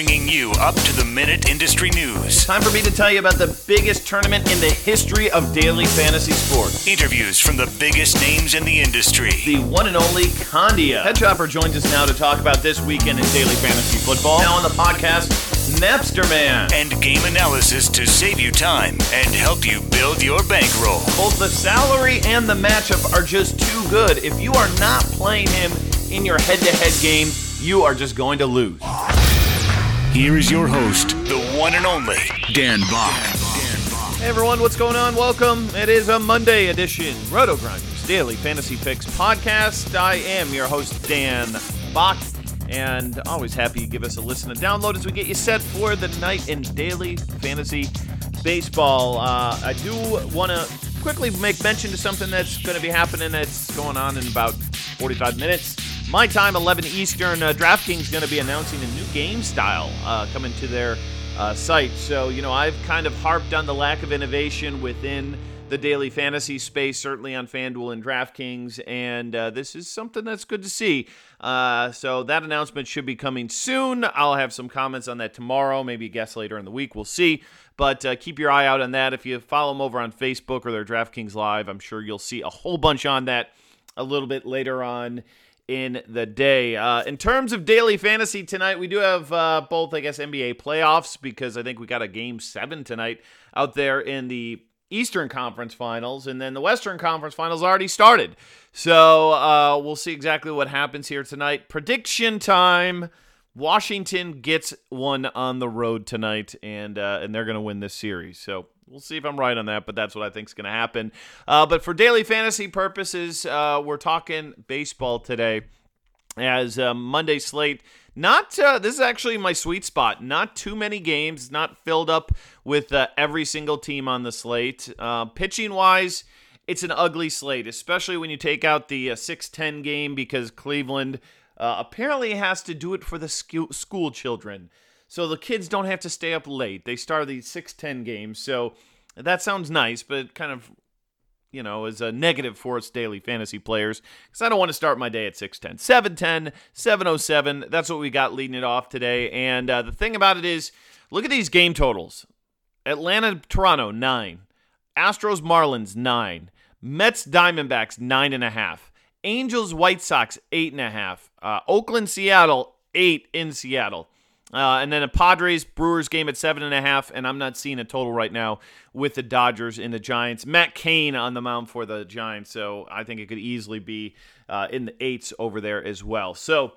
Bringing you up to the minute industry news, Time for me to tell you about the biggest tournament in the history of daily fantasy sports. interviews from the biggest names in the industry, The one and only Condia. Head Chopper joins us now to talk about this weekend in daily fantasy football. Now on the podcast, Napster Man. and game analysis to save you time and help you build your bankroll. Both the salary and the matchup are just too good. If you are not playing him in your head to head game, you are just going to lose. Here is your host, the one and only Dan Back. Hey everyone, what's going on? Welcome. It is a Monday edition Roto Grinders Daily Fantasy Fix podcast. I am your host Dan Back, and always happy you give us a listen and download as we get you set for the night in daily fantasy baseball. Uh, I do want to quickly make mention to something that's going to be happening. That's going on in about 45 minutes. My time, 11 Eastern. Uh, DraftKings going to be announcing a new game style uh, coming to their uh, site. So, you know, I've kind of harped on the lack of innovation within the daily fantasy space, certainly on FanDuel and DraftKings, and uh, this is something that's good to see. Uh, so, that announcement should be coming soon. I'll have some comments on that tomorrow, maybe a guest later in the week. We'll see. But uh, keep your eye out on that. If you follow them over on Facebook or their DraftKings Live, I'm sure you'll see a whole bunch on that a little bit later on in the day. Uh, in terms of daily fantasy tonight, we do have uh, both, I guess, NBA playoffs because I think we got a game seven tonight out there in the Eastern Conference Finals, and then the Western Conference Finals already started. So uh, we'll see exactly what happens here tonight. Prediction time. Washington gets one on the road tonight, and uh, and they're going to win this series. So we'll see if I'm right on that, but that's what I think is going to happen. Uh, but for daily fantasy purposes, uh, we're talking baseball today as uh, Monday slate. Not uh, this is actually my sweet spot. Not too many games, not filled up with uh, every single team on the slate. Uh, pitching wise, it's an ugly slate, especially when you take out the uh, 6-10 game because Cleveland apparently has to do it for the school children. So the kids don't have to stay up late. They start the 6-10 games. So that sounds nice, but kind of you know, is a negative for us daily fantasy players because I don't want to start my day at 610. 710, 707, that's what we got leading it off today. And uh, the thing about it is, look at these game totals Atlanta, Toronto, 9. Astros, Marlins, 9. Mets, Diamondbacks, 9.5. Angels, White Sox, 8.5. Uh, Oakland, Seattle, 8 in Seattle. Uh, and then a Padres Brewers game at seven and a half, and I'm not seeing a total right now with the Dodgers and the Giants. Matt Cain on the mound for the Giants, so I think it could easily be uh, in the eights over there as well. So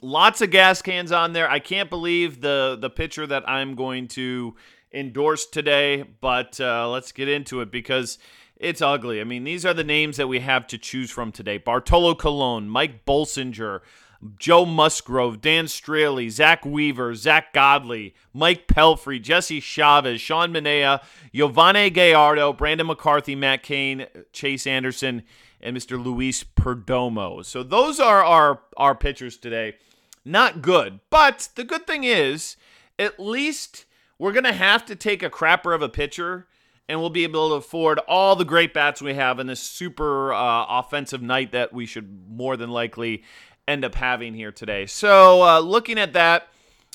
lots of gas cans on there. I can't believe the the pitcher that I'm going to endorse today, but uh, let's get into it because it's ugly. I mean, these are the names that we have to choose from today: Bartolo Colon, Mike Bolsinger. Joe Musgrove, Dan Straily, Zack Wheeler, Zack Godley, Mike Pelfrey, Jesse Chavez, Sean Manaea, Yovani Gallardo, Brandon McCarthy, Matt Cain, Chase Anderson, and Mr. Luis Perdomo. So those are our, our pitchers today. Not good. But the good thing is, at least we're going to have to take a crapper of a pitcher and we'll be able to afford all the great bats we have in this super uh, offensive night that we should more than likely end up having here today. So, uh, looking at that,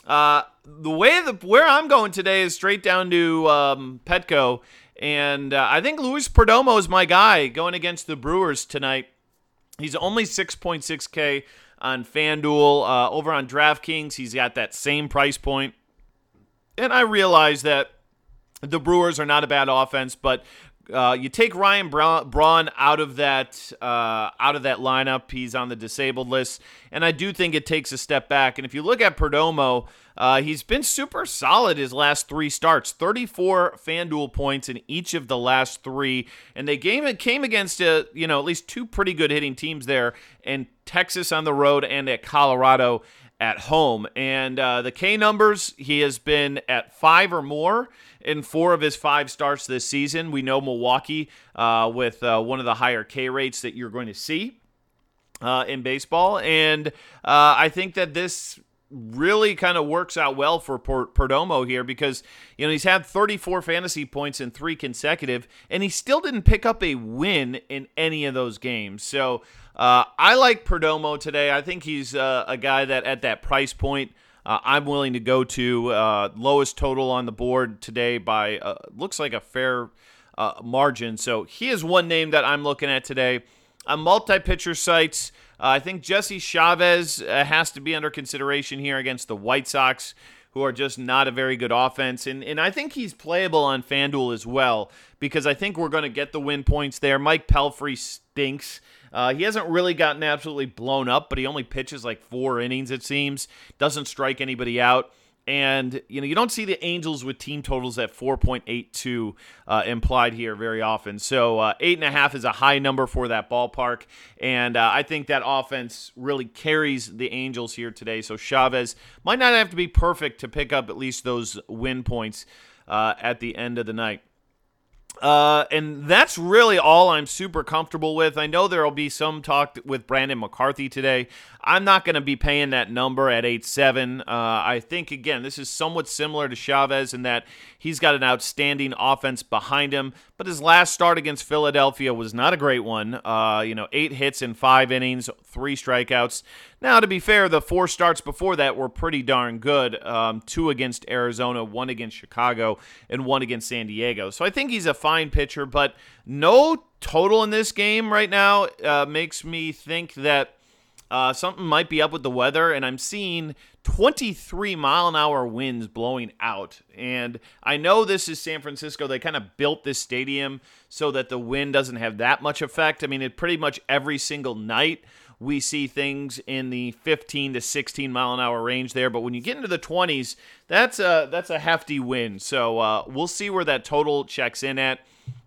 uh, the way the where I'm going today is straight down to um, Petco, and uh, I think Luis Perdomo is my guy going against the Brewers tonight. He's only 6.6k on FanDuel. Uh, over on DraftKings, he's got that same price point. And I realize that the Brewers are not a bad offense, but uh, you take Ryan Braun out of that uh, out of that lineup. He's on the disabled list, and I do think it takes a step back. And if you look at Perdomo, uh, he's been super solid his last three starts. 34 FanDuel points in each of the last three, and they game came against a, you know at least two pretty good hitting teams there, and Texas on the road and at Colorado at home. And uh, the K numbers, he has been at five or more in four of his five starts this season. We know Milwaukee uh, with uh, one of the higher K rates that you're going to see uh, in baseball. And uh, I think that this really kind of works out well for Perdomo here because you know he's had 34 fantasy points in three consecutive, and he still didn't pick up a win in any of those games. So uh, I like Perdomo today. I think he's uh, a guy that at that price point uh, I'm willing to go to uh, lowest total on the board today by uh, looks like a fair uh, margin. So he is one name that I'm looking at today. On multi-pitcher sites, uh, I think Jesse Chavez has to be under consideration here against the White Sox, who are just not a very good offense. And, and I think he's playable on FanDuel as well because I think we're going to get the win points there. Mike Pelfrey stinks. Uh, he hasn't really gotten absolutely blown up, but he only pitches like four innings, it seems. Doesn't strike anybody out. And you know you don't see the Angels with team totals at 4.82 uh, implied here very often. So uh, eight and a half is a high number for that ballpark, and uh, I think that offense really carries the Angels here today. So Chavez might not have to be perfect to pick up at least those win points uh, at the end of the night. Uh, and that's really all I'm super comfortable with. I know there will be some talk with Brandon McCarthy today. I'm not going to be paying that number at 8 7. Uh, I think, again, this is somewhat similar to Chavez in that he's got an outstanding offense behind him, but his last start against Philadelphia was not a great one. Uh, you know, eight hits in five innings, three strikeouts. Now, to be fair, the four starts before that were pretty darn good um, two against Arizona, one against Chicago, and one against San Diego. So I think he's a fine pitcher, but no total in this game right now uh, makes me think that uh, something might be up with the weather, and I'm seeing 23 mile an hour winds blowing out. And I know this is San Francisco. They kind of built this stadium so that the wind doesn't have that much effect. I mean, it pretty much every single night we see things in the 15 to 16 mile an hour range there. But when you get into the 20s, that's a that's a hefty wind. So uh, we'll see where that total checks in at.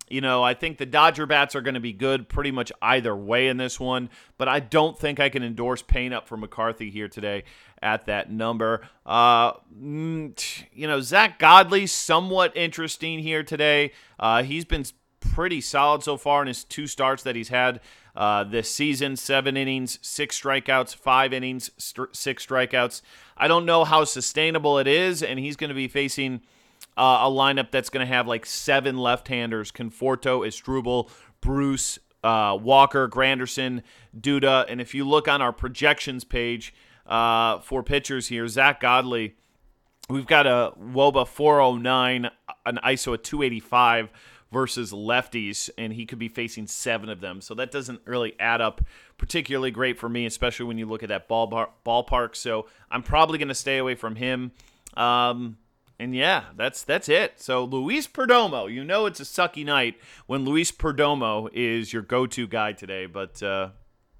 You know, I think the Dodger bats are going to be good pretty much either way in this one, but I don't think I can endorse paying up for McCarthy here today at that number. Uh, mm, you know, Zack Godley, somewhat interesting here today. Uh, he's been pretty solid so far in his two starts that he's had uh, this season. Seven innings, six strikeouts, five innings, st- six strikeouts. I don't know how sustainable it is, and he's going to be facing uh, a lineup that's going to have like seven left-handers: Conforto, Asdrubal, Bruce, uh, Walker, Granderson, Duda. And if you look on our projections page uh, for pitchers here, Zack Godley, we've got a WOBA 409, an ISO at 285 versus lefties, and he could be facing seven of them. So that doesn't really add up particularly great for me, especially when you look at that ball ballpark. So I'm probably going to stay away from him. Um, and yeah, that's that's it. So Luis Perdomo, you know it's a sucky night when Luis Perdomo is your go-to guy today, but uh,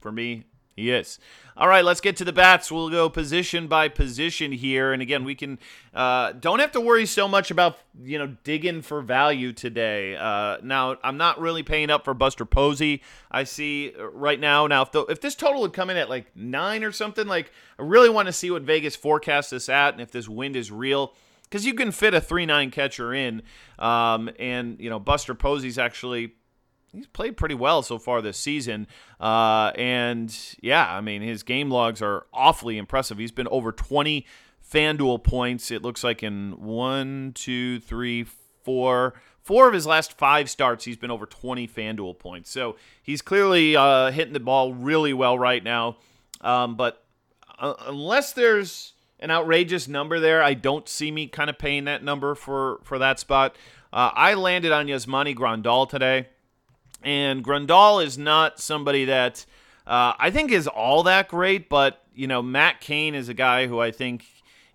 for me, he is. All right, let's get to the bats. We'll go position by position here, and again, we can uh, don't have to worry so much about you know digging for value today. Uh, now, I'm not really paying up for Buster Posey. I see right now. Now, if the, if this total would come in at like nine or something, like I really want to see what Vegas forecasts this at, and if this wind is real because you can fit a three nine catcher in, um, and you know Buster Posey's actually he's played pretty well so far this season. Uh, and yeah, I mean, his game logs are awfully impressive. He's been over 20 FanDuel points, it looks like in one, two, three, four. Four of his last five starts, he's been over 20 FanDuel points. So he's clearly uh, hitting the ball really well right now. Um, but uh, unless there's an outrageous number there, I don't see me kind of paying that number for, for that spot. Uh, I landed on Yasmani Grandal today. And Grandal is not somebody that uh, I think is all that great, but you know Matt Cain is a guy who I think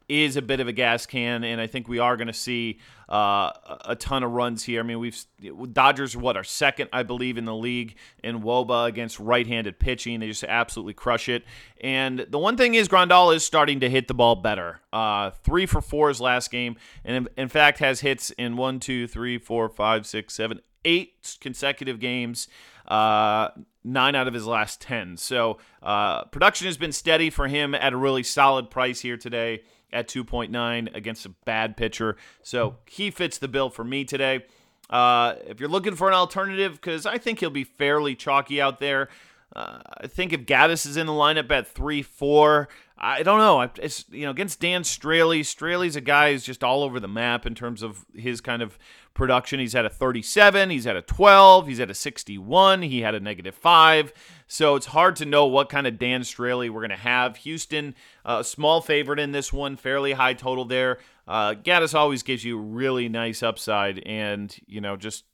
is a bit of a gas can, and I think we are going to see uh, a ton of runs here. I mean, we've Dodgers what are second, I believe, in the league in WOBA against right-handed pitching. They just absolutely crush it. And the one thing is, Grandal is starting to hit the ball better. Uh, three for four his last game, and in, in fact has hits in one, two, three, four, five, six, seven, eight consecutive games. Uh, nine out of his last 10. So uh, production has been steady for him at a really solid price here today at 2.9 against a bad pitcher. So he fits the bill for me today. Uh, if you're looking for an alternative, because I think he'll be fairly chalky out there. Uh, I think if Gaddis is in the lineup at three four, I don't know. It's you know against Dan Straily. Straily's a guy who's just all over the map in terms of his kind of production. He's had a 37, he's had a 12, he's had a 61, he had a negative five. So it's hard to know what kind of Dan Straily we're going to have. Houston, a uh, small favorite in this one, fairly high total there. Uh, Gattis always gives you really nice upside, and you know just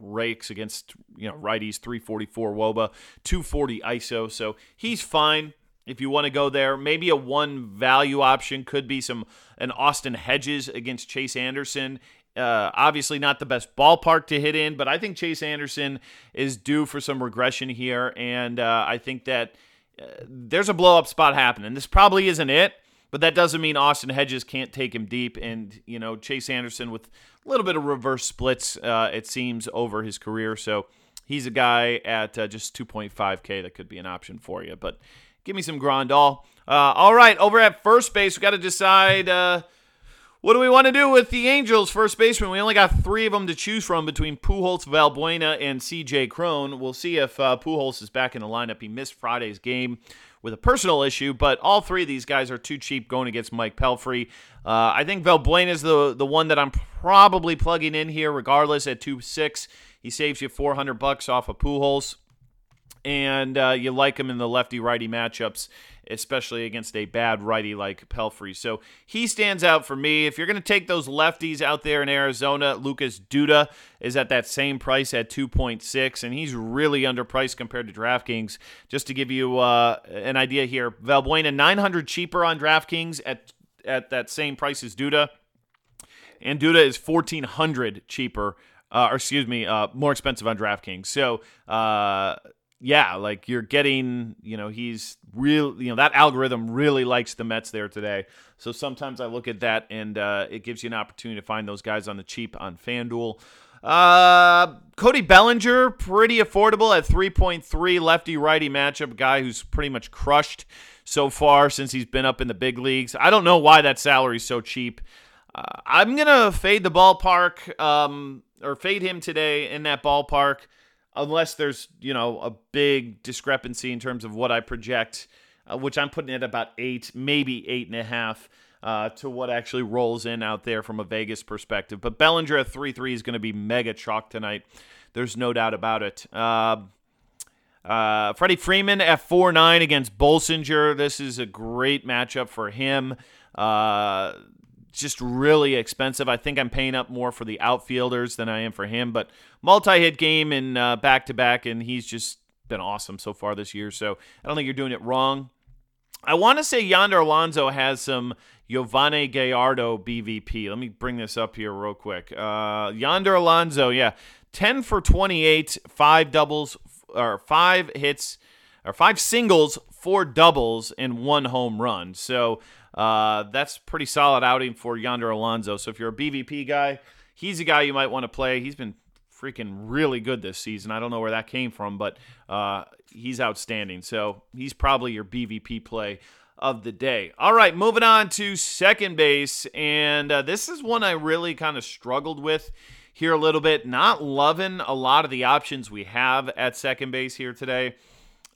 rakes against you know righties 344 woba 240 iso so he's fine if you want to go there maybe a one value option could be some an austin hedges against chase anderson uh, obviously not the best ballpark to hit in but i think chase anderson is due for some regression here and uh, i think that uh, there's a blow up spot happening this probably isn't it but that doesn't mean Austin Hedges can't take him deep. And, you know, Chase Anderson with a little bit of reverse splits, uh, it seems, over his career. So he's a guy at uh, just 2.5K that could be an option for you. But give me some Grandal. Uh, all right, over at first base, we got to decide what do we want to do with the Angels first baseman. We only got three of them to choose from between Pujols, Valbuena, and C.J. Cron. We'll see if uh, Pujols is back in the lineup. He missed Friday's game with a personal issue, but all three of these guys are too cheap going against Mike Pelfrey. Uh, I think Valbuena is the the one that I'm probably plugging in here, regardless at two six. He saves you 400 bucks off of Pujols, and uh, you like him in the lefty righty matchups especially against a bad righty like Pelfrey. So he stands out for me. If you're going to take those lefties out there in Arizona, Lucas Duda is at that same price at 2.6, and he's really underpriced compared to DraftKings. Just to give you uh, an idea here, Valbuena 900 cheaper on DraftKings at at that same price as Duda, and Duda is 1400 cheaper. Uh, or excuse me, uh, more expensive on DraftKings. So uh, yeah, like you're getting, you know, he's real, you know, that algorithm really likes the Mets there today. So sometimes I look at that and uh, it gives you an opportunity to find those guys on the cheap on FanDuel. Uh, Cody Bellinger, pretty affordable at 3.3 lefty righty matchup, guy who's pretty much crushed so far since he's been up in the big leagues. I don't know why that salary's so cheap. Uh, I'm going to fade the ballpark um, or fade him today in that ballpark unless there's you know a big discrepancy in terms of what I project, uh, which I'm putting at about eight, maybe eight and a half. Uh, to what actually rolls in out there from a Vegas perspective. But Bellinger at 3 3 is going to be mega chalk tonight. There's no doubt about it. Uh, uh, Freddie Freeman at 4 9 against Bolsinger. This is a great matchup for him. Uh, just really expensive. I think I'm paying up more for the outfielders than I am for him, but multi-hit game and back to back, and he's just been awesome so far this year. So I don't think you're doing it wrong. I want to say Yonder Alonso has some Yovani Gallardo BVP. Let me bring this up here real quick. Uh, Yonder Alonso, yeah, 10 for 28, five doubles, or five hits, or five singles, four doubles, and one home run. So uh, that's pretty solid outing for Yonder Alonso. So if you're a BVP guy, he's a guy you might want to play. He's been freaking really good this season. I don't know where that came from, but uh, he's outstanding. So he's probably your BVP play of the day. All right, moving on to second base. And uh, this is one I really kind of struggled with here a little bit. Not loving a lot of the options we have at second base here today.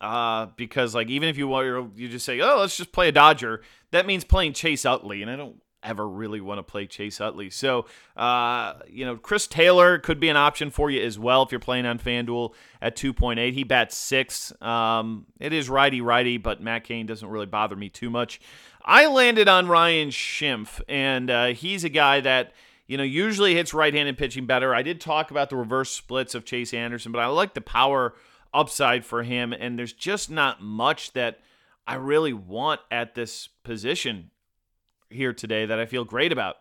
Uh, because like even if you want you just say oh let's just play a Dodger that means playing Chase Utley and I don't ever really want to play Chase Utley. So uh, you know Chris Taylor could be an option for you as well if you're playing on FanDuel at 2.8 he bats six. Um, it is righty righty but Matt Cain doesn't really bother me too much. I landed on Ryan Schimpf and uh, he's a guy that you know usually hits right-handed pitching better. I did talk about the reverse splits of Chase Anderson but I like the power upside for him. And there's just not much that I really want at this position. here today that I feel great about.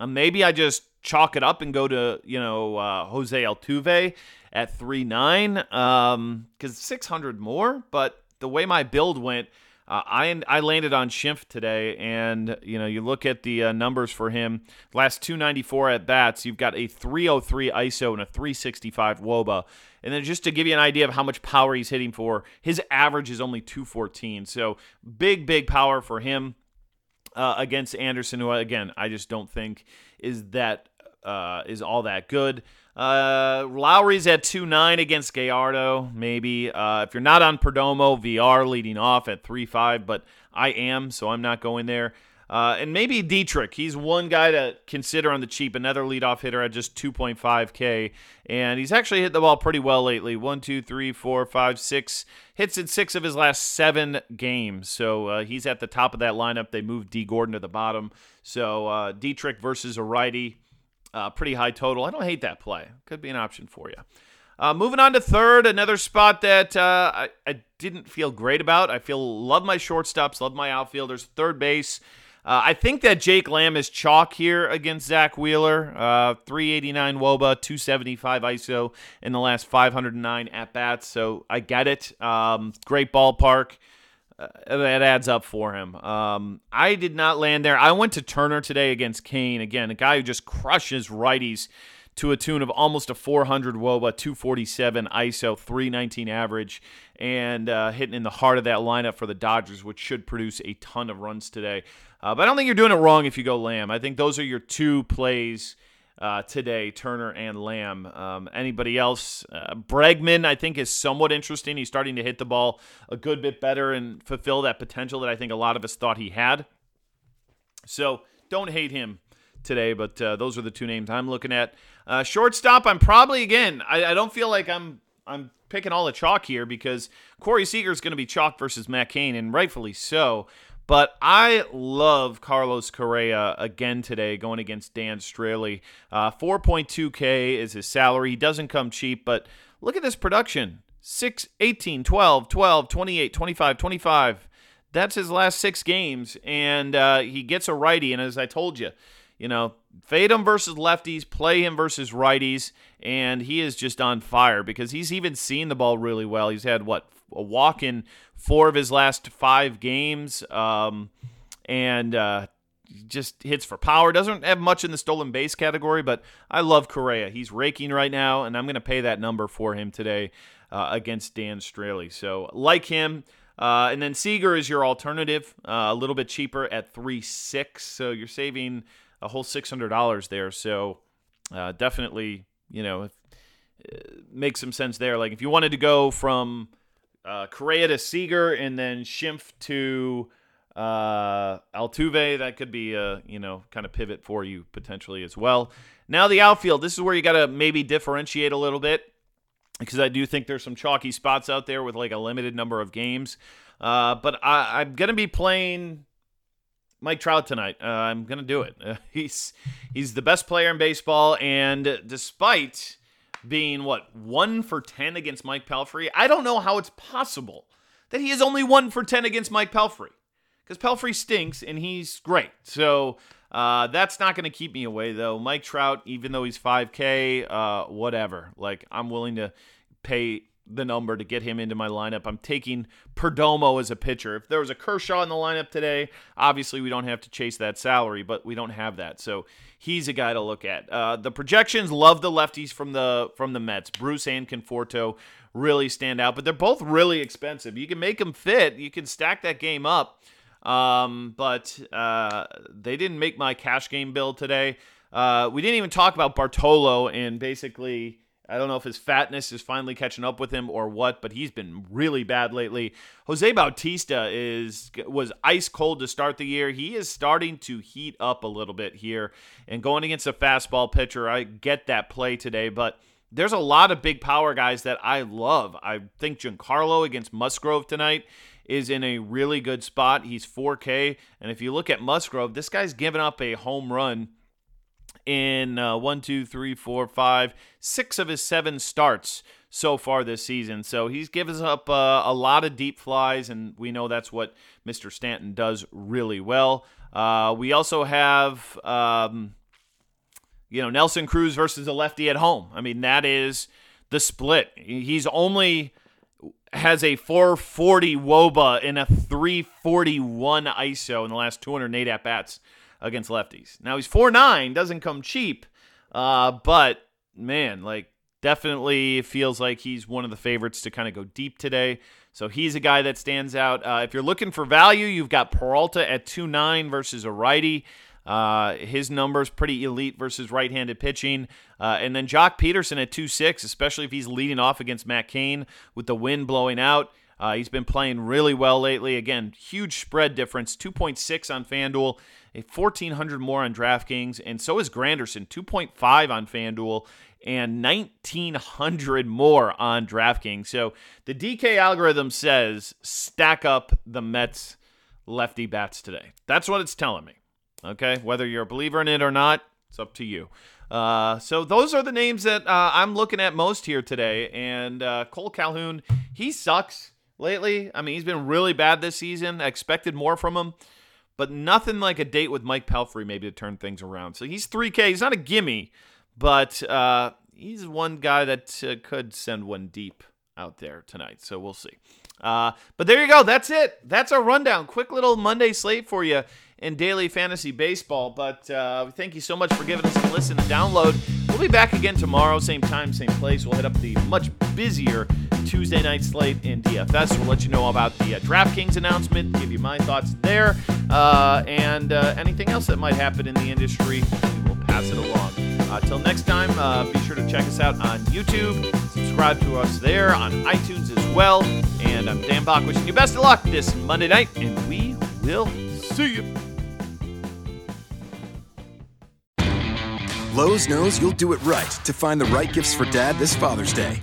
Uh, maybe I just chalk it up and go to you know uh, Jose Altuve at three nine because um, 600 more. But the way my build went, uh, I I landed on Schimpf today, and you know you look at the uh, numbers for him. Last 294 at bats, you've got a 303 ISO and a 365 WOBA. And then just to give you an idea of how much power he's hitting for, his average is only 214. So big, big power for him uh, against Anderson, who again I just don't think is that uh, is all that good. Uh, Lowrie's at two nine against Gallardo. Maybe uh, if you're not on Perdomo, Villar leading off at three five, but I am, so I'm not going there. Uh, and maybe Dietrich. He's one guy to consider on the cheap. Another leadoff hitter at just 2.5K. And he's actually hit the ball pretty well lately. One, two, three, four, five, six. Hits in six of his last seven games. So uh, he's at the top of that lineup. They moved Dee Gordon to the bottom. So uh, Dietrich versus a righty. Uh, pretty high total. I don't hate that play. Could be an option for you. Uh, moving on to third, another spot that uh, I, I, didn't feel great about. I feel love my shortstops, love my outfielders. Third base, uh, I think that Jake Lamb is chalk here against Zack Wheeler. Uh, 389 Woba, 275 ISO in the last 509 at bats. So I get it. Um, great ballpark. Uh, that adds up for him. Um, I did not land there. I went to Turner today against Cain. Again, a guy who just crushes righties to a tune of almost a 400 Woba, 247 ISO, 319 average, and uh, hitting in the heart of that lineup for the Dodgers, which should produce a ton of runs today. Uh, but I don't think you're doing it wrong if you go Lamb. I think those are your two plays uh, today, Turner and Lamb. Um, anybody else? Uh, Bregman, I think, is somewhat interesting. He's starting to hit the ball a good bit better and fulfill that potential that I think a lot of us thought he had. So don't hate him today, but uh, those are the two names I'm looking at. Uh, shortstop, I'm probably again. I, I, don't feel like I'm I'm picking all the chalk here because Corey Seager is going to be chalk versus Matt Cain, and rightfully so. But I love Carlos Correa again today going against Dan Straily. Uh, 4.2K is his salary. He doesn't come cheap, but look at this production 6, 18, 12, 12, 28, 25, 25. That's his last six games, and uh, he gets a righty. And as I told you, you know, fade him versus lefties, play him versus righties, and he is just on fire because he's even seen the ball really well. He's had what a walk in four of his last five games, um, and uh, just hits for power. Doesn't have much in the stolen base category, but I love Correa. He's raking right now, and I'm going to pay that number for him today uh, against Dan Straily. So like him. Uh, and then Seager is your alternative, uh, a little bit cheaper at three six. So you're saving a whole six hundred dollars there. So uh, definitely, you know, if, uh, makes some sense there. Like if you wanted to go from uh, Correa to Seager, and then Schimpf to uh, Altuve. That could be a you know kind of pivot for you potentially as well. Now the outfield. This is where you got to maybe differentiate a little bit because I do think there's some chalky spots out there with like a limited number of games. Uh, but I, I'm gonna be playing Mike Trout tonight. Uh, I'm gonna do it. Uh, he's he's the best player in baseball, and despite being what one for ten against Mike Pelfrey. I don't know how it's possible that he is only one for ten against Mike Pelfrey because Pelfrey stinks and he's great. So uh, that's not going to keep me away though. Mike Trout, even though he's 5K, uh, whatever. Like I'm willing to pay the number to get him into my lineup. I'm taking Perdomo as a pitcher. If there was a Kershaw in the lineup today, obviously we don't have to chase that salary, but we don't have that. So he's a guy to look at. Uh, the projections love the lefties from the from the Mets. Bruce and Conforto really stand out, but they're both really expensive. You can make them fit. You can stack that game up. Um, but uh, they didn't make my cash game bill today. Uh, we didn't even talk about Bartolo and basically I don't know if his fatness is finally catching up with him or what, but he's been really bad lately. Jose Bautista is was ice cold to start the year. He is starting to heat up a little bit here, and going against a fastball pitcher, I get that play today, but there's a lot of big power guys that I love. I think Giancarlo against Musgrove tonight is in a really good spot. He's 4K, and if you look at Musgrove, this guy's given up a home run in uh, one, two, three, four, five, six of his seven starts so far this season. So he's given up uh, a lot of deep flies, and we know that's what Mr. Stanton does really well. Uh, we also have, um, you know, Nelson Cruz versus a lefty at home. I mean, that is the split. He's only has a 440 woba and a 341 ISO in the last 208 at bats against lefties. Now he's 4'9, doesn't come cheap, uh, but man, like definitely feels like he's one of the favorites to kind of go deep today. So he's a guy that stands out. Uh, if you're looking for value, you've got Peralta at 2'9 versus a righty. Uh, his numbers pretty elite versus right-handed pitching, uh, and then Joc Pederson at two six, especially if he's leading off against Matt Cain with the wind blowing out. Uh, he's been playing really well lately. Again, huge spread difference, 2.6 on FanDuel, a 1400 more on DraftKings, and so is Granderson, 2.5 on FanDuel and 1900 more on DraftKings. So the DK algorithm says stack up the Mets lefty bats today. That's what it's telling me. Okay, whether you're a believer in it or not, it's up to you. Uh, so those are the names that uh, I'm looking at most here today. And uh, Cole Calhoun, he sucks lately. I mean, he's been really bad this season. I expected more from him, but nothing like a date with Mike Pelfrey maybe to turn things around. So he's 3K. He's not a gimme, but uh, he's one guy that uh, could send one deep out there tonight. So we'll see. Uh, but there you go. That's it. That's our rundown. Quick little Monday slate for you in daily fantasy baseball. But uh, thank you so much for giving us a listen and download. We'll be back again tomorrow, same time, same place. We'll hit up the much busier Tuesday night slate in DFS. We'll let you know about the uh, DraftKings announcement, give you my thoughts there, uh, and uh, anything else that might happen in the industry. We'll pass it along. Until uh, next time, uh, be sure to check us out on YouTube. Subscribe to us there on iTunes as well. And I'm Dan Back wishing you best of luck this Monday night, and we will see you. Lowe's knows you'll do it right to find the right gifts for dad this Father's Day.